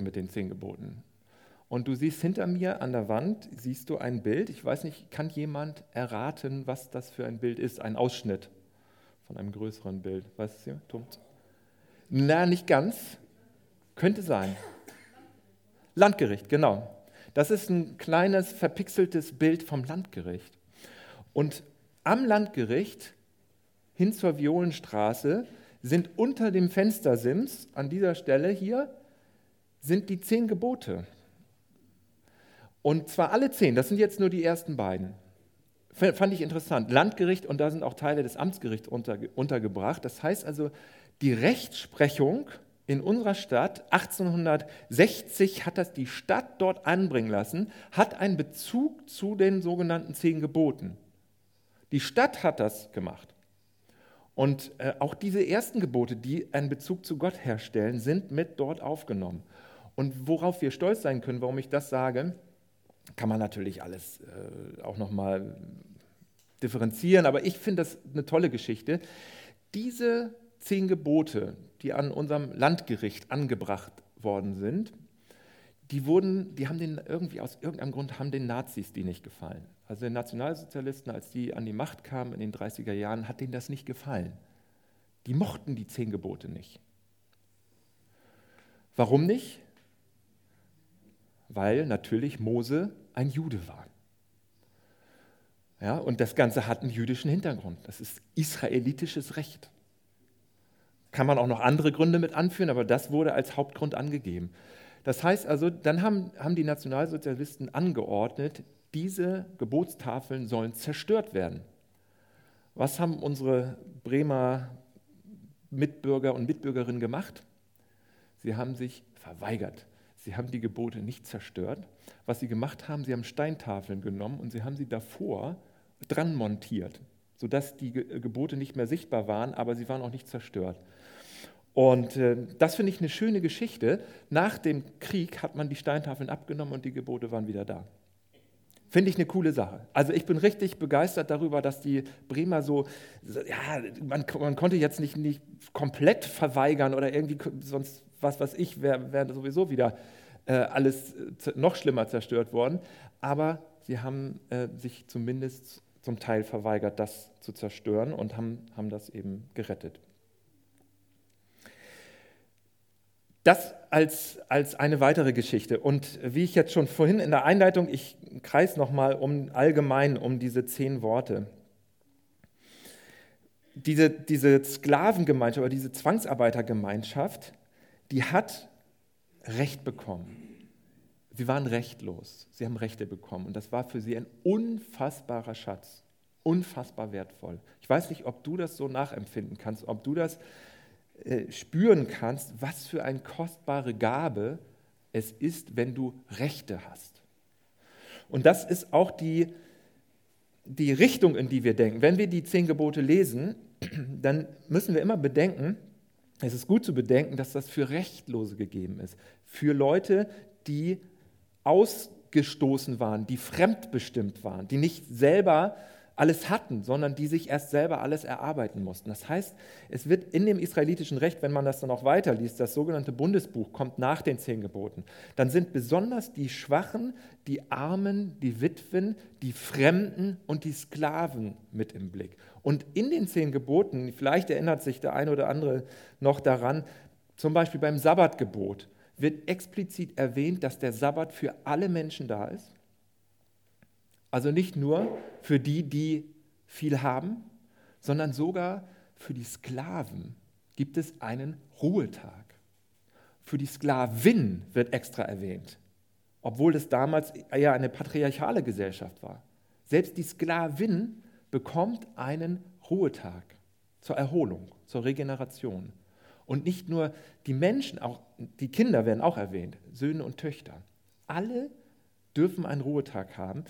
mit den zehn Geboten. Und du siehst hinter mir an der Wand, siehst du ein Bild. Ich weiß nicht, kann jemand erraten, was das für ein Bild ist? Ein Ausschnitt von einem größeren Bild. Weißt du, Thomas? Na, nicht ganz. Könnte sein. Landgericht, genau. Das ist ein kleines, verpixeltes Bild vom Landgericht. Und am Landgericht hin zur Violenstraße sind unter dem Fenstersims, an dieser Stelle hier, sind die zehn Gebote. Und zwar alle zehn, das sind jetzt nur die ersten beiden. Fand ich interessant. Landgericht und da sind auch Teile des Amtsgerichts unterge untergebracht. Das heißt also, die Rechtsprechung in unserer Stadt, 1860 hat das die Stadt dort anbringen lassen, hat einen Bezug zu den sogenannten zehn Geboten. Die Stadt hat das gemacht. Und äh, auch diese ersten Gebote, die einen Bezug zu Gott herstellen, sind mit dort aufgenommen. Und worauf wir stolz sein können, warum ich das sage, kann man natürlich alles äh, auch nochmal differenzieren, aber ich finde das eine tolle Geschichte. Diese zehn Gebote, die an unserem Landgericht angebracht worden sind, die wurden, die haben den irgendwie aus irgendeinem Grund haben den Nazis die nicht gefallen. Also den Nationalsozialisten, als die an die Macht kamen in den 30er Jahren, hat denen das nicht gefallen. Die mochten die zehn Gebote nicht. Warum nicht? Weil natürlich Mose ein Jude war. Ja, und das Ganze hat einen jüdischen Hintergrund. Das ist israelitisches Recht. Kann man auch noch andere Gründe mit anführen, aber das wurde als Hauptgrund angegeben. Das heißt also, dann haben, haben die Nationalsozialisten angeordnet, diese Gebotstafeln sollen zerstört werden. Was haben unsere Bremer Mitbürger und Mitbürgerinnen gemacht? Sie haben sich verweigert. Sie haben die Gebote nicht zerstört. Was sie gemacht haben, sie haben Steintafeln genommen und sie haben sie davor dran montiert, sodass die Gebote nicht mehr sichtbar waren, aber sie waren auch nicht zerstört. Und äh, das finde ich eine schöne Geschichte. Nach dem Krieg hat man die Steintafeln abgenommen und die Gebote waren wieder da. Finde ich eine coole Sache. Also ich bin richtig begeistert darüber, dass die Bremer so, ja, man, man konnte jetzt nicht, nicht komplett verweigern oder irgendwie sonst was was ich, wäre wär sowieso wieder äh, alles noch schlimmer zerstört worden. Aber sie haben äh, sich zumindest zum Teil verweigert, das zu zerstören und haben, haben das eben gerettet. Das als, als eine weitere Geschichte. Und wie ich jetzt schon vorhin in der Einleitung, ich kreis nochmal um allgemein um diese zehn Worte. Diese, diese Sklavengemeinschaft oder diese Zwangsarbeitergemeinschaft, die hat Recht bekommen. Sie waren rechtlos. Sie haben Rechte bekommen. Und das war für sie ein unfassbarer Schatz. Unfassbar wertvoll. Ich weiß nicht, ob du das so nachempfinden kannst, ob du das äh, spüren kannst, was für eine kostbare Gabe es ist, wenn du Rechte hast. Und das ist auch die, die Richtung, in die wir denken. Wenn wir die zehn Gebote lesen, dann müssen wir immer bedenken, es ist gut zu bedenken, dass das für Rechtlose gegeben ist. Für Leute, die ausgestoßen waren, die fremdbestimmt waren, die nicht selber alles hatten, sondern die sich erst selber alles erarbeiten mussten. Das heißt, es wird in dem israelitischen Recht, wenn man das dann auch weiterliest, das sogenannte Bundesbuch kommt nach den zehn Geboten, dann sind besonders die Schwachen, die Armen, die Witwen, die Fremden und die Sklaven mit im Blick. Und in den zehn Geboten, vielleicht erinnert sich der eine oder andere noch daran, zum Beispiel beim Sabbatgebot, wird explizit erwähnt, dass der Sabbat für alle Menschen da ist. Also nicht nur für die, die viel haben, sondern sogar für die Sklaven gibt es einen Ruhetag. Für die Sklavin wird extra erwähnt, obwohl das damals eher eine patriarchale Gesellschaft war. Selbst die Sklavin bekommt einen Ruhetag zur Erholung, zur Regeneration. Und nicht nur die Menschen, auch die Kinder werden auch erwähnt, Söhne und Töchter. Alle dürfen einen Ruhetag haben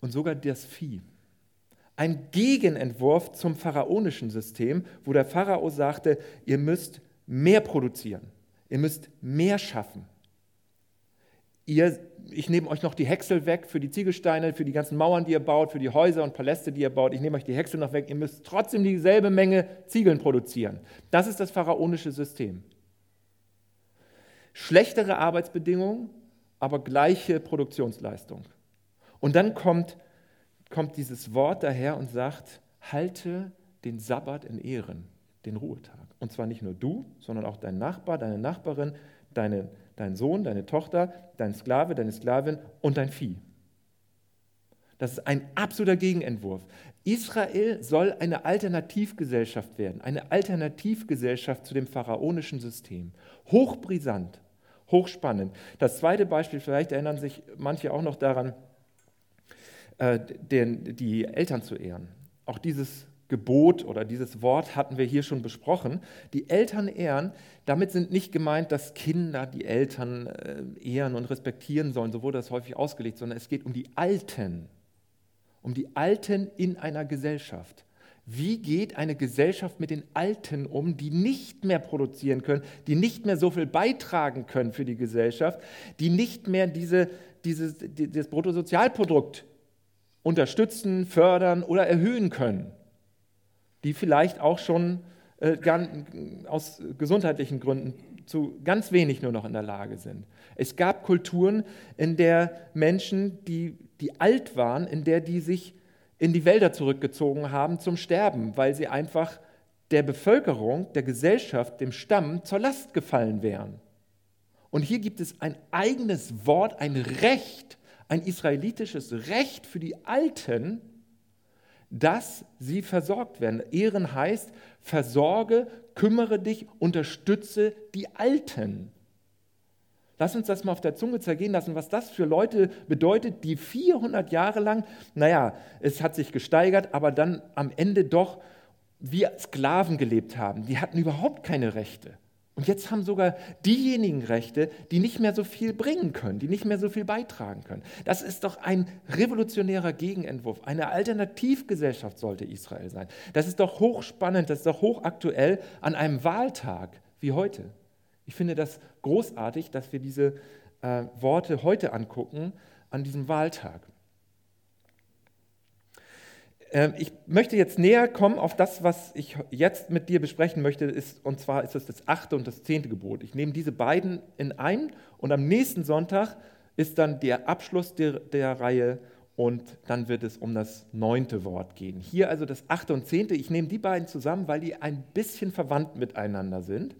und sogar das Vieh. Ein Gegenentwurf zum pharaonischen System, wo der Pharao sagte, ihr müsst mehr produzieren, ihr müsst mehr schaffen. Ihr, ich nehme euch noch die Häcksel weg für die Ziegelsteine, für die ganzen Mauern, die ihr baut, für die Häuser und Paläste, die ihr baut. Ich nehme euch die Häcksel noch weg. Ihr müsst trotzdem dieselbe Menge Ziegeln produzieren. Das ist das pharaonische System. schlechtere Arbeitsbedingungen, aber gleiche Produktionsleistung. Und dann kommt, kommt dieses Wort daher und sagt, halte den Sabbat in Ehren, den Ruhetag. Und zwar nicht nur du, sondern auch dein Nachbar, deine Nachbarin, deine, dein Sohn, deine Tochter, dein Sklave, deine Sklavin und dein Vieh. Das ist ein absoluter Gegenentwurf. Israel soll eine Alternativgesellschaft werden, eine Alternativgesellschaft zu dem pharaonischen System. Hochbrisant, hochspannend. Das zweite Beispiel, vielleicht erinnern sich manche auch noch daran, äh, den, die Eltern zu ehren. Auch dieses Gebot oder dieses Wort hatten wir hier schon besprochen. Die Eltern ehren, damit sind nicht gemeint, dass Kinder die Eltern äh, ehren und respektieren sollen, so wurde das häufig ausgelegt, sondern es geht um die Alten, um die Alten in einer Gesellschaft. Wie geht eine Gesellschaft mit den Alten um, die nicht mehr produzieren können, die nicht mehr so viel beitragen können für die Gesellschaft, die nicht mehr diese, dieses, das Bruttosozialprodukt unterstützen, fördern oder erhöhen können? Die vielleicht auch schon äh, aus gesundheitlichen Gründen zu ganz wenig nur noch in der Lage sind. Es gab Kulturen, in der Menschen, die, die alt waren, in der die sich in die Wälder zurückgezogen haben zum Sterben, weil sie einfach der Bevölkerung, der Gesellschaft, dem Stamm zur Last gefallen wären. Und hier gibt es ein eigenes Wort, ein Recht, ein israelitisches Recht für die Alten, dass sie versorgt werden. Ehren heißt, versorge, kümmere dich, unterstütze die Alten. Lass uns das mal auf der Zunge zergehen lassen, was das für Leute bedeutet, die 400 Jahre lang, naja, es hat sich gesteigert, aber dann am Ende doch wie Sklaven gelebt haben. Die hatten überhaupt keine Rechte. Und jetzt haben sogar diejenigen Rechte, die nicht mehr so viel bringen können, die nicht mehr so viel beitragen können. Das ist doch ein revolutionärer Gegenentwurf. Eine Alternativgesellschaft sollte Israel sein. Das ist doch hochspannend, das ist doch hochaktuell an einem Wahltag wie heute. Ich finde das großartig, dass wir diese äh, Worte heute angucken, an diesem Wahltag. Ähm, ich möchte jetzt näher kommen auf das, was ich jetzt mit dir besprechen möchte, ist, und zwar ist es das achte und das zehnte Gebot. Ich nehme diese beiden in ein und am nächsten Sonntag ist dann der Abschluss der, der Reihe und dann wird es um das neunte Wort gehen. Hier also das achte und zehnte. Ich nehme die beiden zusammen, weil die ein bisschen verwandt miteinander sind.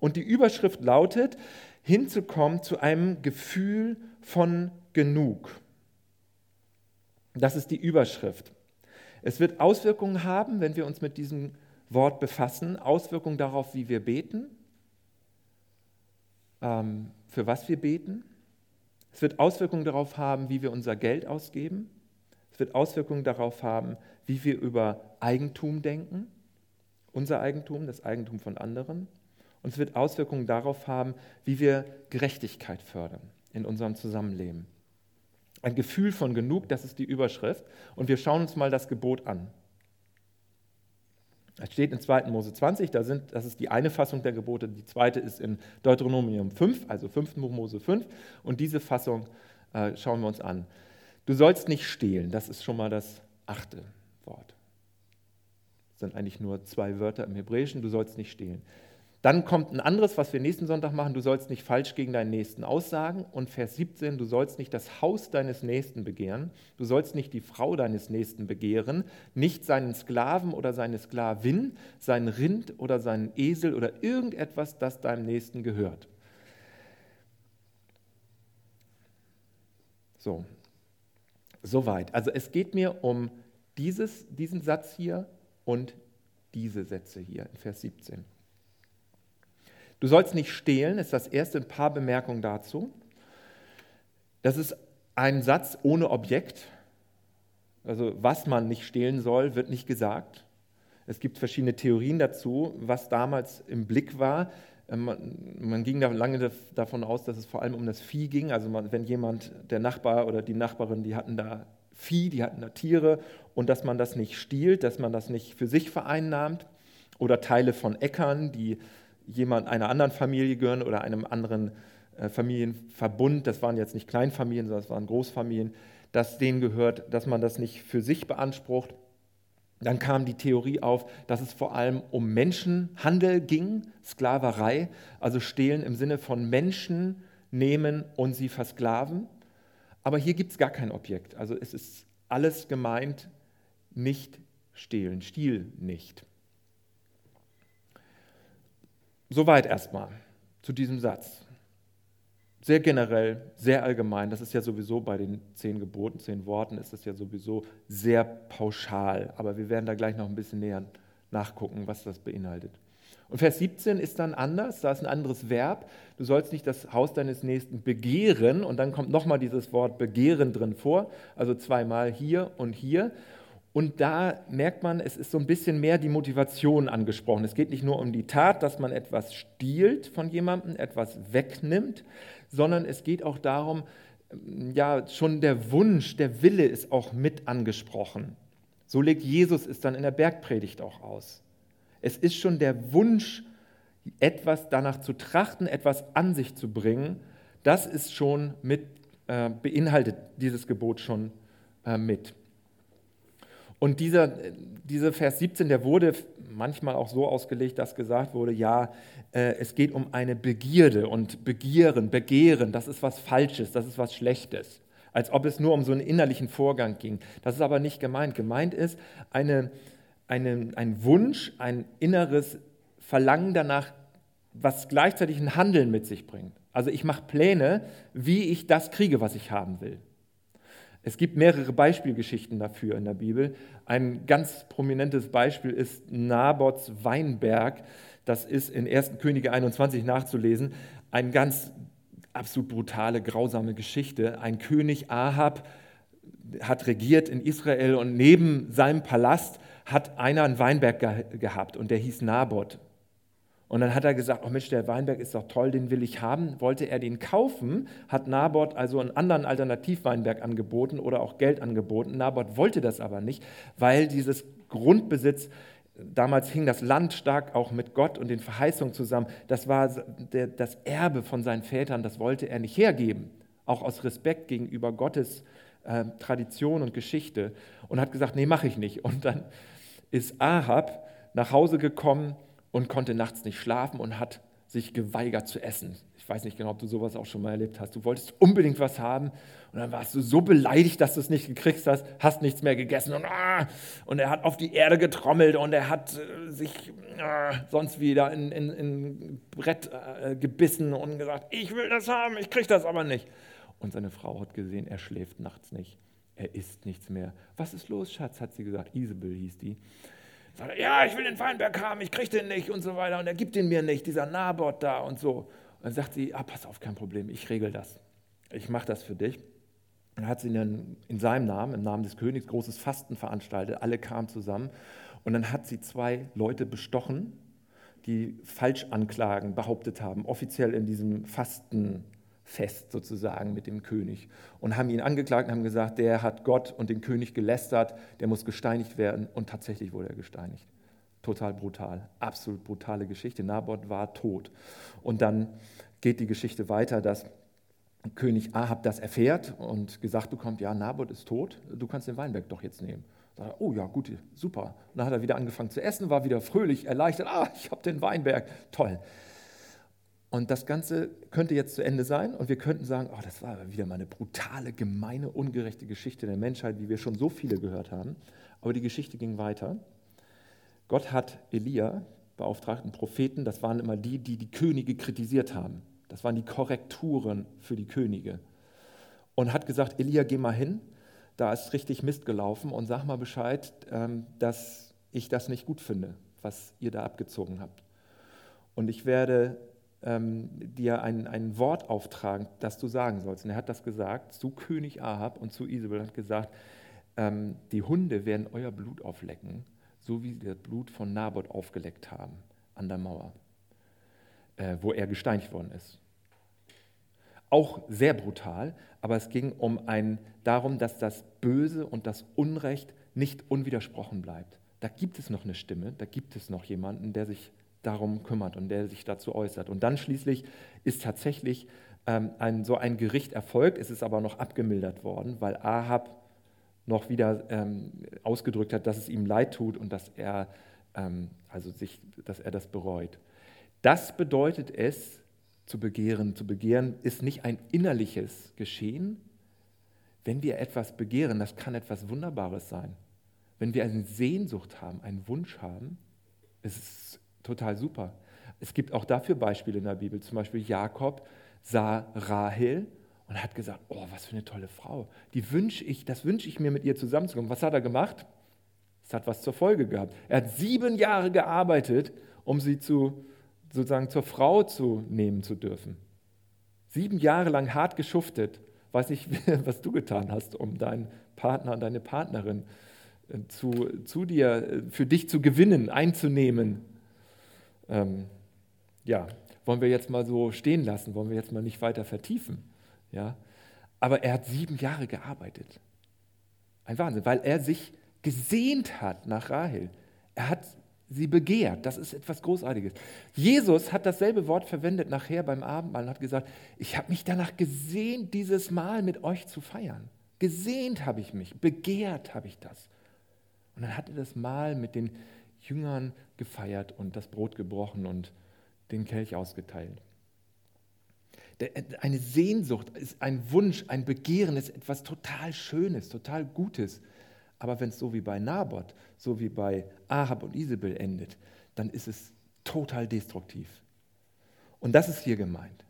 Und die Überschrift lautet, hinzukommen zu einem Gefühl von genug. Das ist die Überschrift. Es wird Auswirkungen haben, wenn wir uns mit diesem Wort befassen, Auswirkungen darauf, wie wir beten, ähm, für was wir beten. Es wird Auswirkungen darauf haben, wie wir unser Geld ausgeben. Es wird Auswirkungen darauf haben, wie wir über Eigentum denken, unser Eigentum, das Eigentum von anderen. Und es wird Auswirkungen darauf haben, wie wir Gerechtigkeit fördern in unserem Zusammenleben. Ein Gefühl von genug, das ist die Überschrift. Und wir schauen uns mal das Gebot an. Es steht in 2. Mose 20, da sind, das ist die eine Fassung der Gebote, die zweite ist in Deuteronomium 5, also 5. Buch Mose 5. Und diese Fassung äh, schauen wir uns an. Du sollst nicht stehlen, das ist schon mal das achte Wort. Das sind eigentlich nur zwei Wörter im Hebräischen, du sollst nicht stehlen. Dann kommt ein anderes, was wir nächsten Sonntag machen. Du sollst nicht falsch gegen deinen Nächsten aussagen. Und Vers 17, du sollst nicht das Haus deines Nächsten begehren. Du sollst nicht die Frau deines Nächsten begehren, nicht seinen Sklaven oder seine Sklavin, sein Rind oder seinen Esel oder irgendetwas, das deinem Nächsten gehört. So, soweit. Also es geht mir um dieses, diesen Satz hier und diese Sätze hier in Vers 17. Du sollst nicht stehlen, ist das erste, ein paar Bemerkungen dazu. Das ist ein Satz ohne Objekt. Also was man nicht stehlen soll, wird nicht gesagt. Es gibt verschiedene Theorien dazu, was damals im Blick war. Ähm, man, ging da lange davon aus, dass es vor allem um das Vieh ging. Also man, wenn jemand, der Nachbar oder die Nachbarin, die hatten da Vieh, die hatten da Tiere und dass man das nicht stiehlt, dass man das nicht für sich vereinnahmt oder Teile von Äckern, die jemand einer anderen Familie gehören oder einem anderen äh, Familienverbund, das waren jetzt nicht Kleinfamilien, sondern es waren Großfamilien, dass denen gehört, dass man das nicht für sich beansprucht. Dann kam die Theorie auf, dass es vor allem um Menschenhandel ging, Sklaverei, also stehlen im Sinne von Menschen nehmen und sie versklaven. Aber hier gibt es gar kein Objekt. Also es ist alles gemeint, nicht stehlen, Stiel nicht. Soweit erstmal zu diesem Satz. Sehr generell, sehr allgemein. Das ist ja sowieso bei den zehn Geboten, zehn Worten, ist das ja sowieso sehr pauschal. Aber wir werden da gleich noch ein bisschen näher nachgucken, was das beinhaltet. Und Vers 17 ist dann anders, da ist ein anderes Verb. Du sollst nicht das Haus deines Nächsten begehren. Und dann kommt nochmal dieses Wort begehren drin vor, also zweimal hier und hier. Und da merkt man, es ist so ein bisschen mehr die Motivation angesprochen. Es geht nicht nur um die Tat, dass man etwas stiehlt von jemandem, etwas wegnimmt, sondern es geht auch darum, ja, schon der Wunsch, der Wille ist auch mit angesprochen. So legt Jesus es dann in der Bergpredigt auch aus. Es ist schon der Wunsch, etwas danach zu trachten, etwas an sich zu bringen. Das ist schon mit, äh, beinhaltet dieses Gebot schon äh, mit. Und dieser, dieser Vers 17, der wurde manchmal auch so ausgelegt, dass gesagt wurde, ja, äh, es geht um eine Begierde und Begieren, Begehren, das ist was Falsches, das ist was Schlechtes. Als ob es nur um so einen innerlichen Vorgang ging. Das ist aber nicht gemeint. Gemeint ist eine, eine, ein Wunsch, ein inneres Verlangen danach, was gleichzeitig ein Handeln mit sich bringt. Also ich mache Pläne, wie ich das kriege, was ich haben will. Es gibt mehrere Beispielgeschichten dafür in der Bibel. Ein ganz prominentes Beispiel ist Nabots Weinberg. Das ist in 1. Könige 21 nachzulesen. Eine ganz absolut brutale, grausame Geschichte. Ein König Ahab hat regiert in Israel und neben seinem Palast hat einer einen Weinberg gehabt und der hieß Nabot. Und dann hat er gesagt, oh Mensch, der Weinberg ist doch toll, den will ich haben. Wollte er den kaufen, hat Nabot also einen anderen Alternativweinberg angeboten oder auch Geld angeboten. Nabot wollte das aber nicht, weil dieses Grundbesitz, damals hing das Land stark auch mit Gott und den Verheißungen zusammen, das war der, das Erbe von seinen Vätern, das wollte er nicht hergeben, auch aus Respekt gegenüber Gottes äh, Tradition und Geschichte und hat gesagt, nee, mache ich nicht. Und dann ist Ahab nach Hause gekommen, und konnte nachts nicht schlafen und hat sich geweigert zu essen. Ich weiß nicht genau, ob du sowas auch schon mal erlebt hast. Du wolltest unbedingt was haben und dann warst du so beleidigt, dass du es nicht gekriegt hast, hast nichts mehr gegessen und, ah, und er hat auf die Erde getrommelt und er hat äh, sich ah, sonst wieder in, in, in Brett äh, gebissen und gesagt, ich will das haben, ich krieg das aber nicht. Und seine Frau hat gesehen, er schläft nachts nicht, er isst nichts mehr. Was ist los, Schatz, hat sie gesagt. Isabel hieß die. Sagt er, ja, ich will den Weinberg haben, ich kriege den nicht und so weiter. Und er gibt ihn mir nicht, dieser Nabot da und so. Und dann sagt sie, ah, pass auf, kein Problem, ich regel das. Ich mache das für dich. Dann hat sie dann in seinem Namen, im Namen des Königs, großes Fasten veranstaltet. Alle kamen zusammen. Und dann hat sie zwei Leute bestochen, die Falschanklagen behauptet haben, offiziell in diesem Fasten Fest sozusagen mit dem König und haben ihn angeklagt und haben gesagt, der hat Gott und den König gelästert, der muss gesteinigt werden und tatsächlich wurde er gesteinigt. Total brutal, absolut brutale Geschichte. Naboth war tot. Und dann geht die Geschichte weiter, dass König Ahab das erfährt und gesagt bekommt, ja, Naboth ist tot, du kannst den Weinberg doch jetzt nehmen. Sagt er, oh ja, gut, super. Und dann hat er wieder angefangen zu essen, war wieder fröhlich, erleichtert, ah, ich habe den Weinberg, toll. Und das Ganze könnte jetzt zu Ende sein und wir könnten sagen, oh, das war wieder mal eine brutale, gemeine, ungerechte Geschichte der Menschheit, wie wir schon so viele gehört haben. Aber die Geschichte ging weiter. Gott hat Elia beauftragt, einen Propheten, das waren immer die, die die Könige kritisiert haben. Das waren die Korrekturen für die Könige. Und hat gesagt, Elia, geh mal hin, da ist richtig Mist gelaufen und sag mal Bescheid, ähm, dass ich das nicht gut finde, was ihr da abgezogen habt. Und ich werde ähm, dir ein, ein Wort auftragen, das du sagen sollst. Und er hat das gesagt zu König Ahab und zu Isabel hat gesagt, ähm, die Hunde werden euer Blut auflecken, so wie sie das Blut von Naboth aufgeleckt haben an der Mauer, äh, wo er gesteinigt worden ist. Auch sehr brutal, aber es ging um ein, darum, dass das Böse und das Unrecht nicht unwidersprochen bleibt. Da gibt es noch eine Stimme, da gibt es noch jemanden, der sich darum kümmert und der sich dazu äußert. Und dann schließlich ist tatsächlich ähm, ein, so ein Gericht erfolgt, es ist aber noch abgemildert worden, weil Ahab noch wieder ähm, ausgedrückt hat, dass es ihm leid tut und dass er, ähm, also sich, dass er das bereut. Das bedeutet es, zu begehren. Zu begehren ist nicht ein innerliches Geschehen. Wenn wir etwas begehren, das kann etwas Wunderbares sein. Wenn wir eine Sehnsucht haben, einen Wunsch haben, ist es total super. Es gibt auch dafür Beispiele in der Bibel. Zum Beispiel Jakob sah Rahel und hat gesagt, oh, was für eine tolle Frau. Die wünsche ich, das wünsche ich mir, mit ihr zusammenzukommen. Was hat er gemacht? Es hat was zur Folge gehabt. Er hat sieben Jahre gearbeitet, um sie zu, sozusagen zur Frau zu nehmen zu dürfen. Sieben Jahre lang hart geschuftet. Weiß nicht, was du getan hast, um deinen Partner und deine Partnerin äh, zu, zu dir, äh, für dich zu gewinnen, einzunehmen. Ähm, ja, wollen wir jetzt mal so stehen lassen, wollen wir jetzt mal nicht weiter vertiefen. Ja? Aber er hat sieben Jahre gearbeitet. Ein Wahnsinn, weil er sich gesehnt hat nach Rahel. Er hat sie begehrt. Das ist etwas Großartiges. Jesus hat dasselbe Wort verwendet nachher beim Abendmahl und hat gesagt, ich habe mich danach gesehnt, dieses Mahl mit euch zu feiern. Gesehnt habe ich mich, begehrt habe ich das. Und dann hat er das Mahl mit den Jüngern gefeiert und das Brot gebrochen und den Kelch ausgeteilt. Eine Sehnsucht ist ein Wunsch, ein Begehren ist etwas total Schönes, total Gutes. Aber wenn es so wie bei Naboth, so wie bei Ahab und Isabel endet, dann ist es total destruktiv. Und das ist hier gemeint.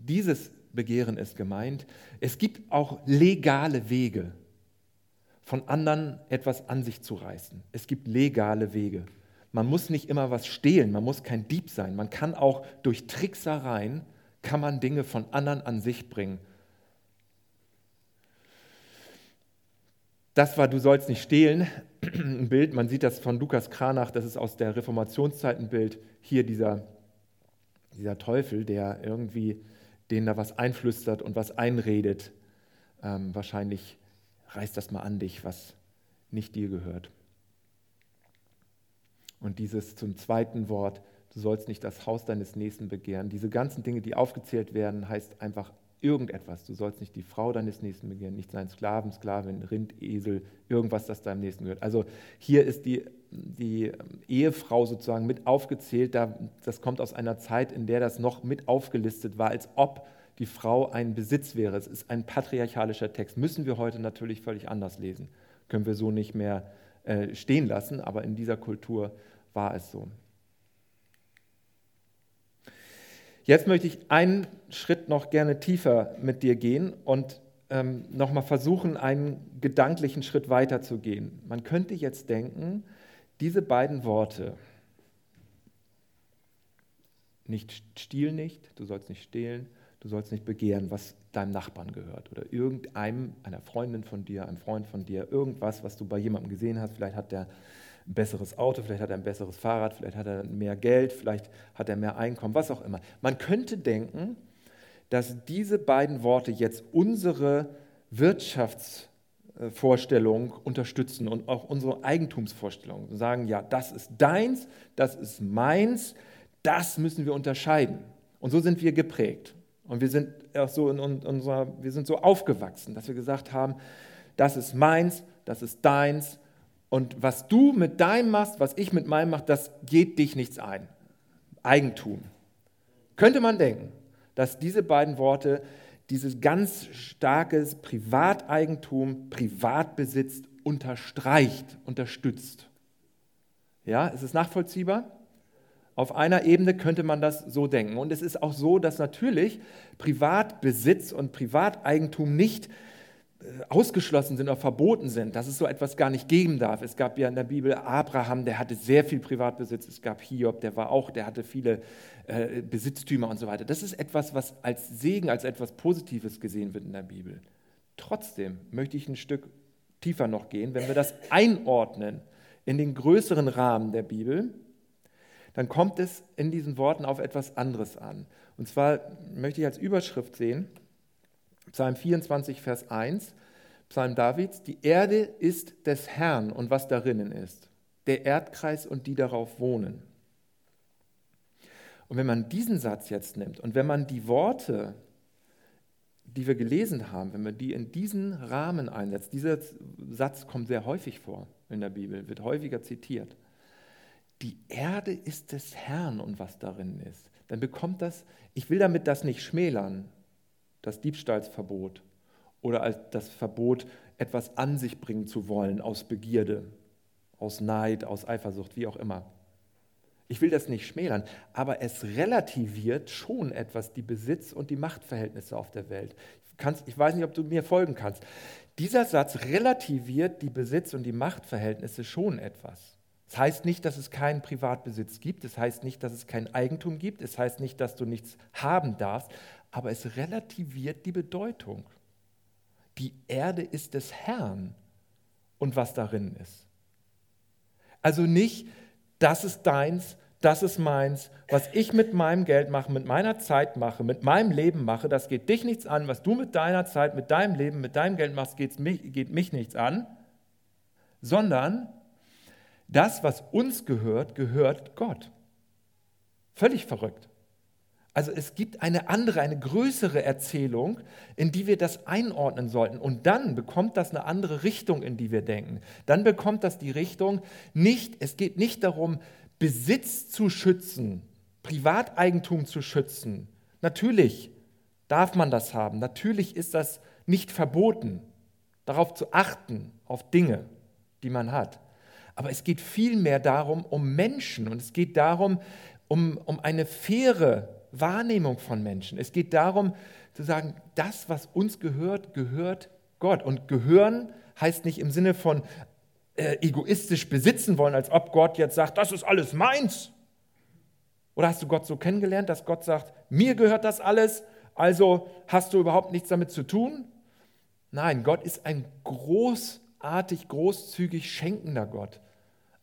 Dieses Begehren ist gemeint. Es gibt auch legale Wege, von anderen etwas an sich zu reißen. Es gibt legale Wege. Man muss nicht immer was stehlen, man muss kein Dieb sein. Man kann auch durch Tricksereien kann man Dinge von anderen an sich bringen. Das war, du sollst nicht stehlen, ein Bild, man sieht das von Lukas Kranach, das ist aus der Reformationszeit ein Bild. Hier dieser, dieser Teufel, der irgendwie denen da was einflüstert und was einredet. Ähm, wahrscheinlich reißt das mal an dich, was nicht dir gehört. Und dieses zum zweiten Wort, du sollst nicht das Haus deines Nächsten begehren. Diese ganzen Dinge, die aufgezählt werden, heißt einfach irgendetwas. Du sollst nicht die Frau deines Nächsten begehren, nicht seinen Sklaven, Sklavin, Rind, Esel, irgendwas, das deinem Nächsten gehört. Also hier ist die, die Ehefrau sozusagen mit aufgezählt. Das kommt aus einer Zeit, in der das noch mit aufgelistet war, als ob die Frau ein Besitz wäre. Es ist ein patriarchalischer Text. Müssen wir heute natürlich völlig anders lesen. Können wir so nicht mehr äh, stehen lassen, aber in dieser Kultur war es so. Jetzt möchte ich einen Schritt noch gerne tiefer mit dir gehen und ähm, nochmal versuchen, einen gedanklichen Schritt weiter zu gehen. Man könnte jetzt denken, diese beiden Worte, nicht stiehl nicht, du sollst nicht stehlen, du sollst nicht begehren, was deinem Nachbarn gehört oder irgendeinem, einer Freundin von dir, einem Freund von dir, irgendwas, was du bei jemandem gesehen hast, vielleicht hat der ein besseres Auto, vielleicht hat er ein besseres Fahrrad, vielleicht hat er mehr Geld, vielleicht hat er mehr Einkommen, was auch immer. Man könnte denken, dass diese beiden Worte jetzt unsere Wirtschaftsvorstellung unterstützen und auch unsere Eigentumsvorstellung. Sagen, ja, das ist deins, das ist meins, das müssen wir unterscheiden. Und so sind wir geprägt. Und wir sind auch so in unserer, wir sind so aufgewachsen, dass wir gesagt haben, das ist meins, das ist deins, und was du mit deinem machst, was ich mit meinem mache, das geht dich nichts ein. Eigentum. Könnte man denken, dass diese beiden Worte dieses ganz starkes Privateigentum, Privatbesitz unterstreicht, unterstützt. Ja, ist es nachvollziehbar? Auf einer Ebene könnte man das so denken. Und es ist auch so, dass natürlich Privatbesitz und Privateigentum nicht ausgeschlossen sind oder verboten sind, dass es so etwas gar nicht geben darf. Es gab ja in der Bibel Abraham, der hatte sehr viel Privatbesitz. Es gab Hiob, der war auch, der hatte viele äh, Besitztümer und so weiter. Das ist etwas, was als Segen, als etwas Positives gesehen wird in der Bibel. Trotzdem möchte ich ein Stück tiefer noch gehen. Wenn wir das einordnen in den größeren Rahmen der Bibel, dann kommt es in diesen Worten auf etwas anderes an. Und zwar möchte ich als Überschrift sehen, Psalm 24, Vers 1, Psalm Davids, die Erde ist des Herrn und was darinnen ist, der Erdkreis und die darauf wohnen. Und wenn man diesen Satz jetzt nimmt und wenn man die Worte, die wir gelesen haben, wenn wir die in diesen Rahmen einsetzen, dieser Satz kommt sehr häufig vor in der Bibel, wird häufiger zitiert. Die Erde ist des Herrn und was darin ist. Dann bekommt das, ich will damit das nicht schmälern, das Diebstahlsverbot oder das Verbot, etwas an sich bringen zu wollen aus Begierde, aus Neid, aus Eifersucht, wie auch immer. Ich will das nicht schmälern, aber es relativiert schon etwas die Besitz- und die Machtverhältnisse auf der Welt. Ich weiß nicht, ob du mir folgen kannst. Dieser Satz relativiert die Besitz- und die Machtverhältnisse schon etwas. Das heißt nicht, dass es keinen Privatbesitz gibt, das heißt nicht, dass es kein Eigentum gibt, es das heißt nicht, dass du nichts haben darfst, aber es relativiert die Bedeutung. Die Erde ist des Herrn und was darin ist. Also nicht, das ist deins, das ist meins, was ich mit meinem Geld mache, mit meiner Zeit mache, mit meinem Leben mache, das geht dich nichts an. Was du mit deiner Zeit, mit deinem Leben, mit deinem Geld machst, mich, geht mich nichts an. Sondern das, was uns gehört, gehört Gott. Völlig verrückt. Also es gibt eine andere, eine größere Erzählung, in die wir das einordnen sollten. Und dann bekommt das eine andere Richtung, in die wir denken. Dann bekommt das die Richtung, nicht, es geht nicht darum, Besitz zu schützen, Privateigentum zu schützen. Natürlich darf man das haben. Natürlich ist das nicht verboten, darauf zu achten, auf Dinge, die man hat. Aber es geht vielmehr darum, um Menschen und es geht darum, um, um eine faire Wahrnehmung von Menschen. Es geht darum zu sagen, das, was uns gehört, gehört Gott. Und gehören heißt nicht im Sinne von äh, egoistisch besitzen wollen, als ob Gott jetzt sagt, das ist alles meins. Oder hast du Gott so kennengelernt, dass Gott sagt, mir gehört das alles, also hast du überhaupt nichts damit zu tun? Nein, Gott ist ein großartig, großzügig schenkender Gott.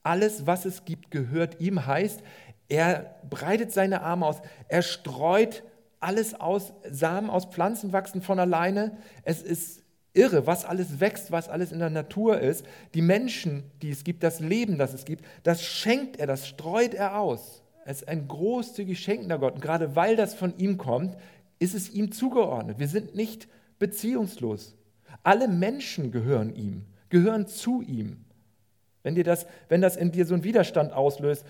Alles, was es gibt, gehört ihm, heißt, er breitet seine Arme aus, er streut alles aus, Samen aus Pflanzen wachsen von alleine. Es ist irre, was alles wächst, was alles in der Natur ist. Die Menschen, die es gibt, das Leben, das es gibt, das schenkt er, das streut er aus. Er ist ein großzügig schenkender Gott. Und gerade weil das von ihm kommt, ist es ihm zugeordnet. Wir sind nicht beziehungslos. Alle Menschen gehören ihm, gehören zu ihm. Wenn, dir das, wenn das in dir so einen Widerstand auslöst,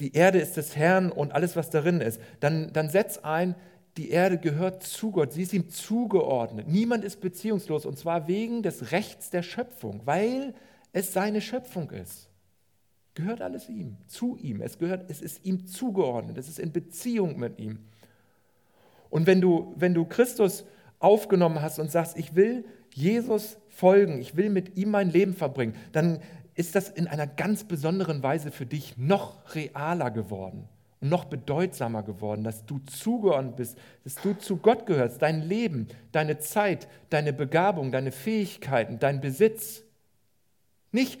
die Erde ist des Herrn und alles, was darin ist, dann, dann setz ein, die Erde gehört zu Gott, sie ist ihm zugeordnet. Niemand ist beziehungslos und zwar wegen des Rechts der Schöpfung, weil es seine Schöpfung ist. Gehört alles ihm, zu ihm. Es, gehört, es ist ihm zugeordnet, es ist in Beziehung mit ihm. Und wenn du, wenn du Christus aufgenommen hast und sagst, ich will Jesus folgen, ich will mit ihm mein Leben verbringen, dann ist das in einer ganz besonderen Weise für dich noch realer geworden und noch bedeutsamer geworden, dass du zugeordnet bist, dass du zu Gott gehörst, dein Leben, deine Zeit, deine Begabung, deine Fähigkeiten, dein Besitz. Nicht,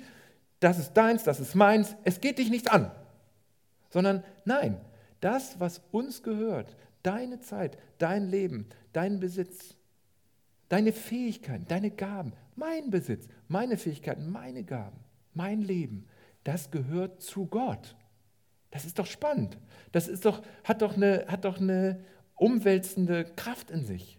das ist deins, das ist meins, es geht dich nichts an, sondern nein, das, was uns gehört, deine Zeit, dein Leben, dein Besitz, deine Fähigkeiten, deine Gaben, mein Besitz, meine Fähigkeiten, meine Gaben, mein Leben, das gehört zu Gott. Das ist doch spannend. Das ist doch, hat, doch eine, hat doch eine umwälzende Kraft in sich.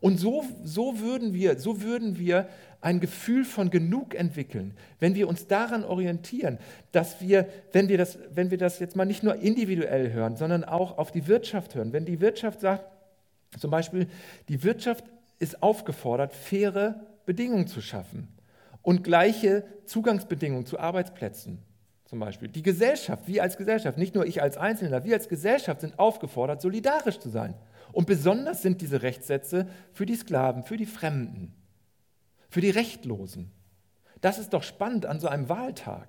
Und so, so, würden wir, so würden wir ein Gefühl von genug entwickeln, wenn wir uns daran orientieren, dass wir, wenn wir das, wenn wir das jetzt mal nicht nur individuell hören, sondern auch auf die Wirtschaft hören. Wenn die Wirtschaft sagt, zum Beispiel, die Wirtschaft ist aufgefordert, faire Bedingungen zu schaffen und gleiche Zugangsbedingungen zu Arbeitsplätzen zum Beispiel. Die Gesellschaft, wir als Gesellschaft, nicht nur ich als Einzelner, wir als Gesellschaft sind aufgefordert, solidarisch zu sein. Und besonders sind diese Rechtssätze für die Sklaven, für die Fremden, für die Rechtlosen. Das ist doch spannend an so einem Wahltag,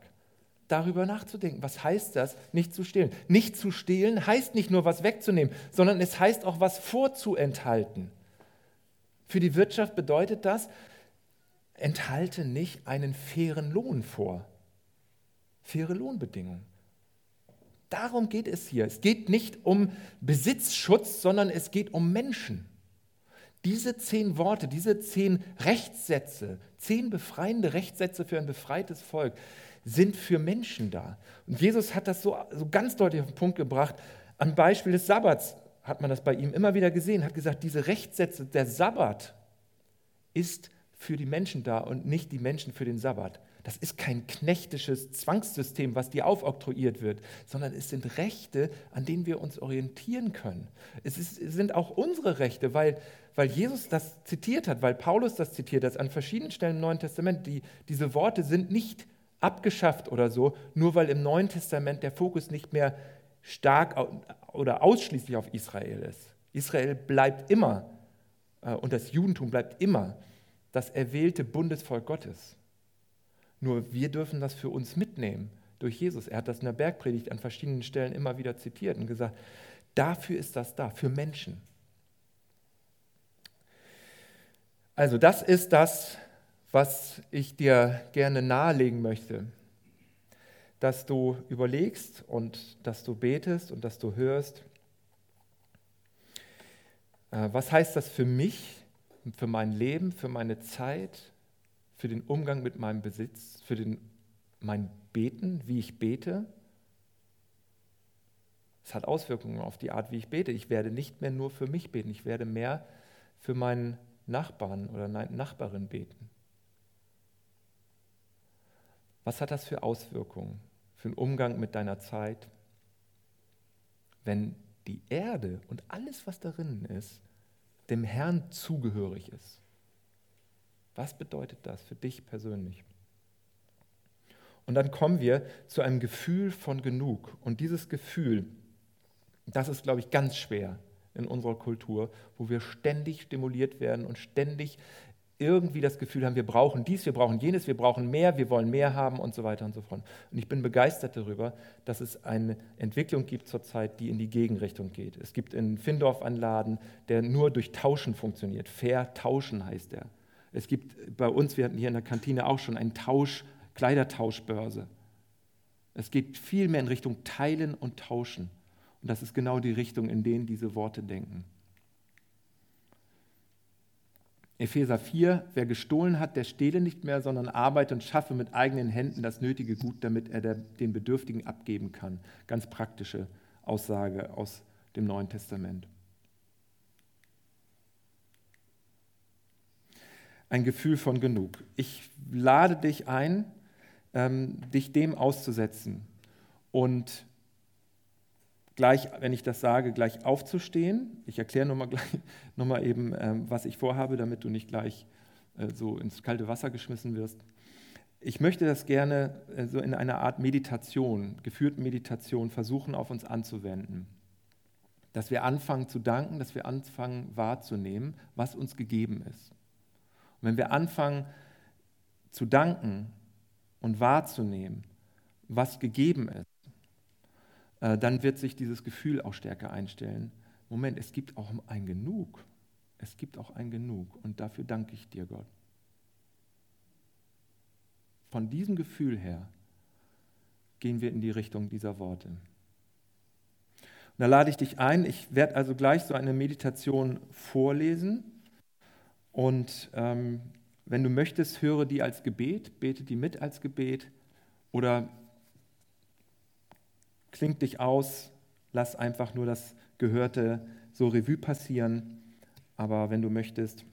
darüber nachzudenken. Was heißt das, nicht zu stehlen? Nicht zu stehlen heißt nicht nur was wegzunehmen, sondern es heißt auch was vorzuenthalten. Für die Wirtschaft bedeutet das, enthalte nicht einen fairen Lohn vor. Faire Lohnbedingungen. Darum geht es hier. Es geht nicht um Besitzschutz, sondern es geht um Menschen. Diese zehn Worte, diese zehn Rechtssätze, zehn befreiende Rechtssätze für ein befreites Volk, sind für Menschen da. Und Jesus hat das so, so ganz deutlich auf den Punkt gebracht, am Beispiel des Sabbats hat man das bei ihm immer wieder gesehen, hat gesagt, diese Rechtssätze, der Sabbat ist für die Menschen da und nicht die Menschen für den Sabbat. Das ist kein knechtisches Zwangssystem, was dir aufoktroyiert wird, sondern es sind Rechte, an denen wir uns orientieren können. Es, ist, es sind auch unsere Rechte, weil, weil Jesus das zitiert hat, weil Paulus das zitiert hat an verschiedenen Stellen im Neuen Testament. Die, diese Worte sind nicht abgeschafft oder so, nur weil im Neuen Testament der Fokus nicht mehr stark oder ausschließlich auf Israel ist. Israel bleibt immer äh, und das Judentum bleibt immer das erwählte Bundesvolk Gottes. Nur wir dürfen das für uns mitnehmen durch Jesus. Er hat das in der Bergpredigt an verschiedenen Stellen immer wieder zitiert und gesagt, dafür ist das da, für Menschen. Also das ist das, was ich dir gerne nahelegen möchte, dass du überlegst und dass du betest und dass du hörst. Äh, was heißt das für mich, für mein Leben, für meine Zeit, für den Umgang mit meinem Besitz, für den, mein Beten, wie ich bete. Es hat Auswirkungen auf die Art, wie ich bete. Ich werde nicht mehr nur für mich beten, ich werde mehr für meinen Nachbarn oder Nachbarin beten. Was hat das für Auswirkungen für den Umgang mit deiner Zeit, wenn die Erde und alles, was darin ist, dem Herrn zugehörig ist? Was bedeutet das für dich persönlich? Und dann kommen wir zu einem Gefühl von genug. Und dieses Gefühl, das ist, glaube ich, ganz schwer in unserer Kultur, wo wir ständig stimuliert werden und ständig irgendwie das Gefühl haben, wir brauchen dies, wir brauchen jenes, wir brauchen mehr, wir wollen mehr haben und so weiter und so fort. Und ich bin begeistert darüber, dass es eine Entwicklung gibt zurzeit, die in die Gegenrichtung geht. Es gibt in Findorf einen Laden, der nur durch Tauschen funktioniert. Fair Tauschen heißt er. Es gibt bei uns, wir hatten hier in der Kantine auch schon einen Tausch, Kleidertauschbörse. Es geht viel mehr in Richtung Teilen und Tauschen. Und das ist genau die Richtung, in denen diese Worte denken. Epheser 4, wer gestohlen hat, der stehle nicht mehr, sondern arbeite und schaffe mit eigenen Händen das nötige Gut, damit er den Bedürftigen abgeben kann. Ganz praktische Aussage aus dem Neuen Testament. ein Gefühl von genug. Ich lade dich ein, ähm, dich dem auszusetzen und gleich, wenn ich das sage, gleich aufzustehen. Ich erkläre nochmal noch mal eben, ähm, was ich vorhabe, damit du nicht gleich äh, so ins kalte Wasser geschmissen wirst. Ich möchte das gerne äh, so in einer Art Meditation, geführten Meditation versuchen auf uns anzuwenden. Dass wir anfangen zu danken, dass wir anfangen wahrzunehmen, was uns gegeben ist. Und wenn wir anfangen zu danken und wahrzunehmen, was gegeben ist, dann wird sich dieses Gefühl auch stärker einstellen. Moment, es gibt auch ein Genug. Es gibt auch ein Genug. Und dafür danke ich dir, Gott. Von diesem Gefühl her gehen wir in die Richtung dieser Worte. Und da lade ich dich ein. Ich werde also gleich so eine Meditation vorlesen. Und ähm, wenn du möchtest, höre die als Gebet, bete die mit als Gebet oder klingt dich aus, lass einfach nur das Gehörte so Revue passieren. Aber wenn du möchtest,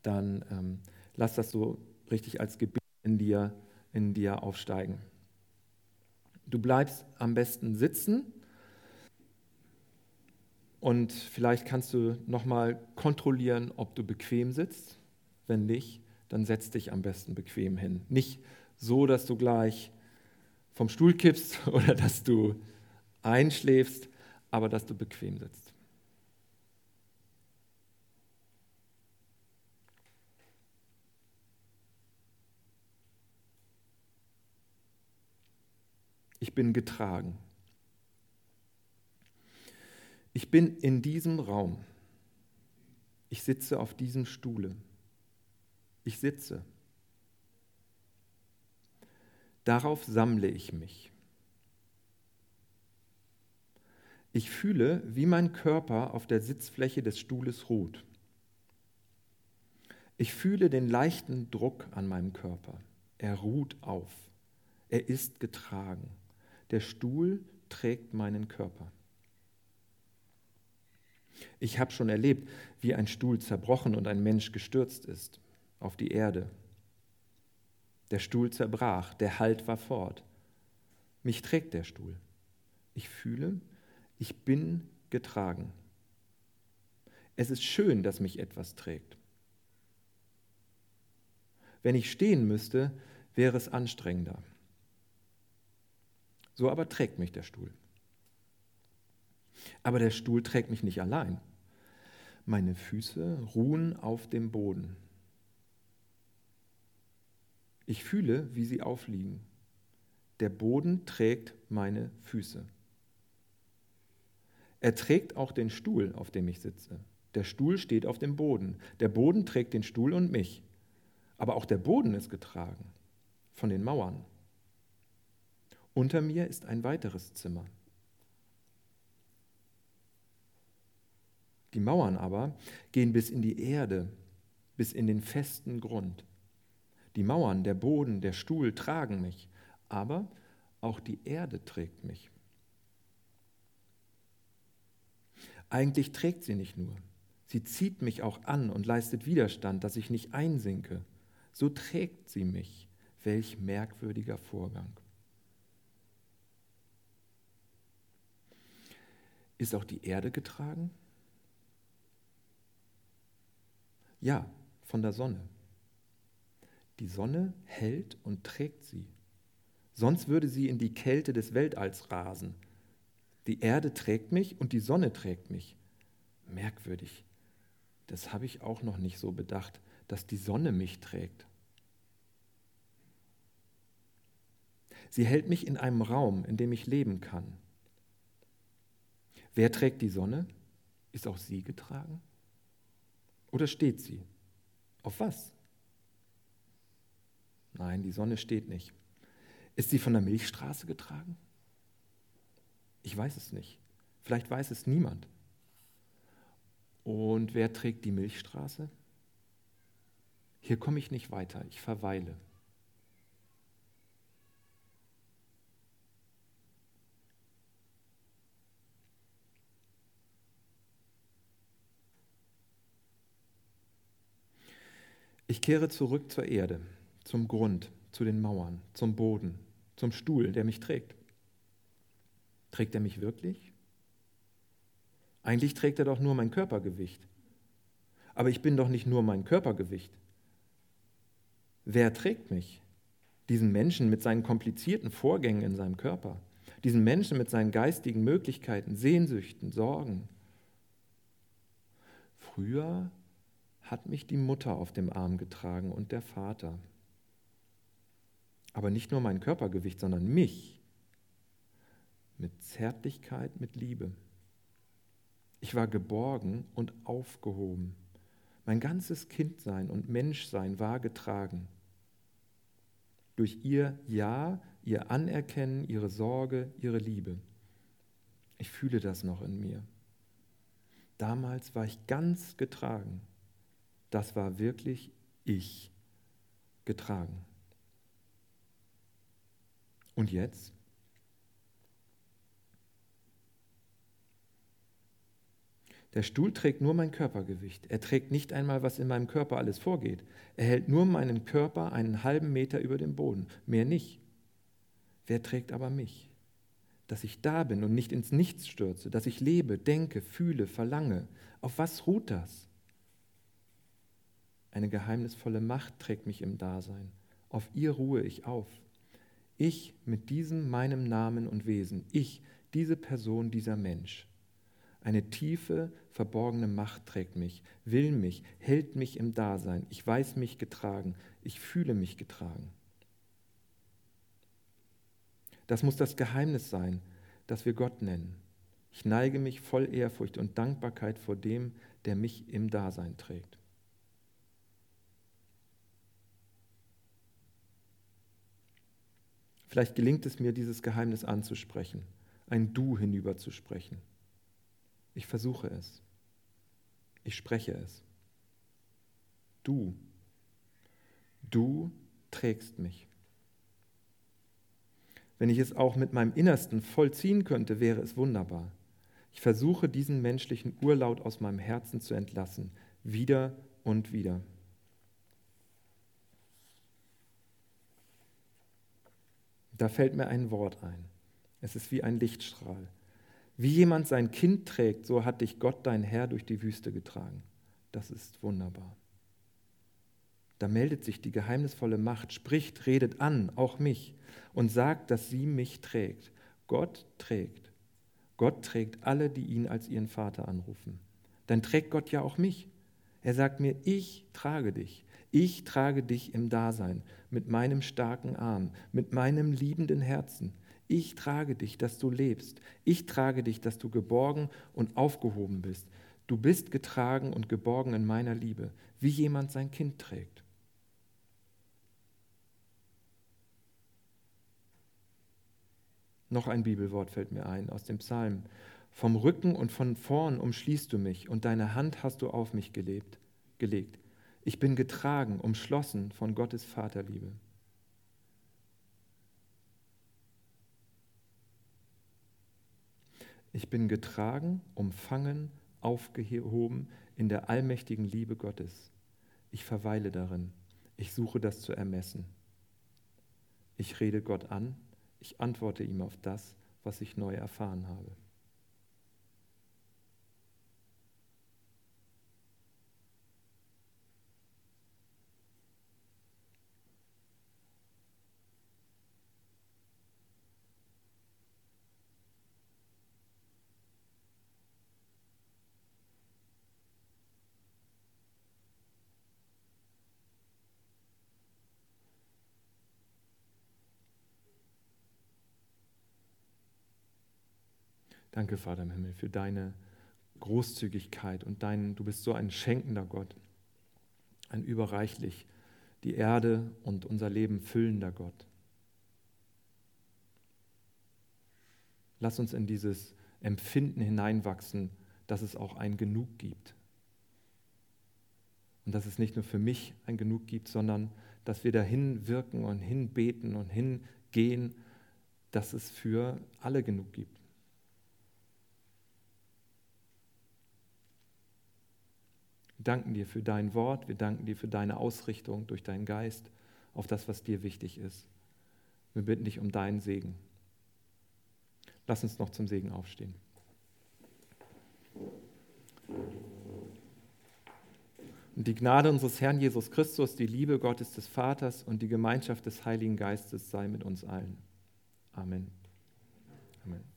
dann ähm, lass das so richtig als Gebet in dir, in dir aufsteigen. Du bleibst am besten sitzen und vielleicht kannst du nochmal kontrollieren, ob du bequem sitzt. Wenn nicht, dann setz dich am besten bequem hin. Nicht so, dass du gleich vom Stuhl kippst oder dass du einschläfst, aber dass du bequem sitzt. Ich bin getragen. Ich bin in diesem Raum. Ich sitze auf diesem Stuhle. Ich sitze. Darauf sammle ich mich. Ich fühle, wie mein Körper auf der Sitzfläche des Stuhles ruht. Ich fühle den leichten Druck an meinem Körper. Er ruht auf. Er ist getragen. Der Stuhl trägt meinen Körper. Ich habe schon erlebt, wie ein Stuhl zerbrochen und ein Mensch gestürzt ist auf die Erde. Der Stuhl zerbrach, der Halt war fort. Mich trägt der Stuhl. Ich fühle, ich bin getragen. Es ist schön, dass mich etwas trägt. Wenn ich stehen müsste, wäre es anstrengender. So aber trägt mich der Stuhl. Aber der Stuhl trägt mich nicht allein. Meine Füße ruhen auf dem Boden. Ich fühle, wie sie aufliegen. Der Boden trägt meine Füße. Er trägt auch den Stuhl, auf dem ich sitze. Der Stuhl steht auf dem Boden. Der Boden trägt den Stuhl und mich. Aber auch der Boden ist getragen von den Mauern. Unter mir ist ein weiteres Zimmer. Die Mauern aber gehen bis in die Erde, bis in den festen Grund. Die Mauern, der Boden, der Stuhl tragen mich, aber auch die Erde trägt mich. Eigentlich trägt sie nicht nur, sie zieht mich auch an und leistet Widerstand, dass ich nicht einsinke. So trägt sie mich. Welch merkwürdiger Vorgang. Ist auch die Erde getragen? Ja, von der Sonne. Die Sonne hält und trägt sie. Sonst würde sie in die Kälte des Weltalls rasen. Die Erde trägt mich und die Sonne trägt mich. Merkwürdig. Das habe ich auch noch nicht so bedacht, dass die Sonne mich trägt. Sie hält mich in einem Raum, in dem ich leben kann. Wer trägt die Sonne? Ist auch sie getragen? Oder steht sie? Auf was? Nein, die Sonne steht nicht. Ist sie von der Milchstraße getragen? Ich weiß es nicht. Vielleicht weiß es niemand. Und wer trägt die Milchstraße? Hier komme ich nicht weiter, ich verweile. Ich kehre zurück zur Erde, zum Grund, zu den Mauern, zum Boden, zum Stuhl, der mich trägt. Trägt er mich wirklich? Eigentlich trägt er doch nur mein Körpergewicht. Aber ich bin doch nicht nur mein Körpergewicht. Wer trägt mich? Diesen Menschen mit seinen komplizierten Vorgängen in seinem Körper. Diesen Menschen mit seinen geistigen Möglichkeiten, Sehnsüchten, Sorgen. Früher hat mich die Mutter auf dem Arm getragen und der Vater. Aber nicht nur mein Körpergewicht, sondern mich. Mit Zärtlichkeit, mit Liebe. Ich war geborgen und aufgehoben. Mein ganzes Kindsein und Menschsein war getragen. Durch ihr Ja, ihr Anerkennen, ihre Sorge, ihre Liebe. Ich fühle das noch in mir. Damals war ich ganz getragen das war wirklich ich getragen. Und jetzt? Der Stuhl trägt nur mein Körpergewicht. Er trägt nicht einmal, was in meinem Körper alles vorgeht. Er hält nur meinen Körper einen halben Meter über dem Boden, mehr nicht. Wer trägt aber mich? Dass ich da bin und nicht ins Nichts stürze, dass ich lebe, denke, fühle, verlange. Auf was ruht das? Eine geheimnisvolle Macht trägt mich im Dasein. Auf ihr ruhe ich auf. Ich mit diesem meinem Namen und Wesen, ich, diese Person, dieser Mensch. Eine tiefe, verborgene Macht trägt mich, will mich, hält mich im Dasein. Ich weiß mich getragen, ich fühle mich getragen. Das muss das Geheimnis sein, das wir Gott nennen. Ich neige mich voll Ehrfurcht und Dankbarkeit vor dem, der mich im Dasein trägt. Vielleicht gelingt es mir, dieses Geheimnis anzusprechen, ein Du hinüberzusprechen. Ich versuche es. Ich spreche es. Du, du trägst mich. Wenn ich es auch mit meinem Innersten vollziehen könnte, wäre es wunderbar. Ich versuche diesen menschlichen Urlaut aus meinem Herzen zu entlassen, wieder und wieder. Da fällt mir ein Wort ein. Es ist wie ein Lichtstrahl. Wie jemand sein Kind trägt, so hat dich Gott, dein Herr, durch die Wüste getragen. Das ist wunderbar. Da meldet sich die geheimnisvolle Macht, spricht, redet an, auch mich, und sagt, dass sie mich trägt. Gott trägt. Gott trägt alle, die ihn als ihren Vater anrufen. Dann trägt Gott ja auch mich. Er sagt mir, ich trage dich. Ich trage dich im Dasein mit meinem starken Arm, mit meinem liebenden Herzen. Ich trage dich, dass du lebst. Ich trage dich, dass du geborgen und aufgehoben bist. Du bist getragen und geborgen in meiner Liebe, wie jemand sein Kind trägt. Noch ein Bibelwort fällt mir ein aus dem Psalm. Vom Rücken und von vorn umschließt du mich und deine Hand hast du auf mich gelebt, gelegt. Ich bin getragen, umschlossen von Gottes Vaterliebe. Ich bin getragen, umfangen, aufgehoben in der allmächtigen Liebe Gottes. Ich verweile darin. Ich suche das zu ermessen. Ich rede Gott an. Ich antworte ihm auf das, was ich neu erfahren habe. Danke, Vater im Himmel, für deine Großzügigkeit und dein, du bist so ein schenkender Gott, ein überreichlich die Erde und unser Leben füllender Gott. Lass uns in dieses Empfinden hineinwachsen, dass es auch ein Genug gibt. Und dass es nicht nur für mich ein Genug gibt, sondern dass wir dahin wirken und hinbeten und hingehen, dass es für alle genug gibt. Wir danken dir für dein Wort, wir danken dir für deine Ausrichtung durch deinen Geist auf das, was dir wichtig ist. Wir bitten dich um deinen Segen. Lass uns noch zum Segen aufstehen. Und die Gnade unseres Herrn Jesus Christus, die Liebe Gottes des Vaters und die Gemeinschaft des Heiligen Geistes sei mit uns allen. Amen. Amen.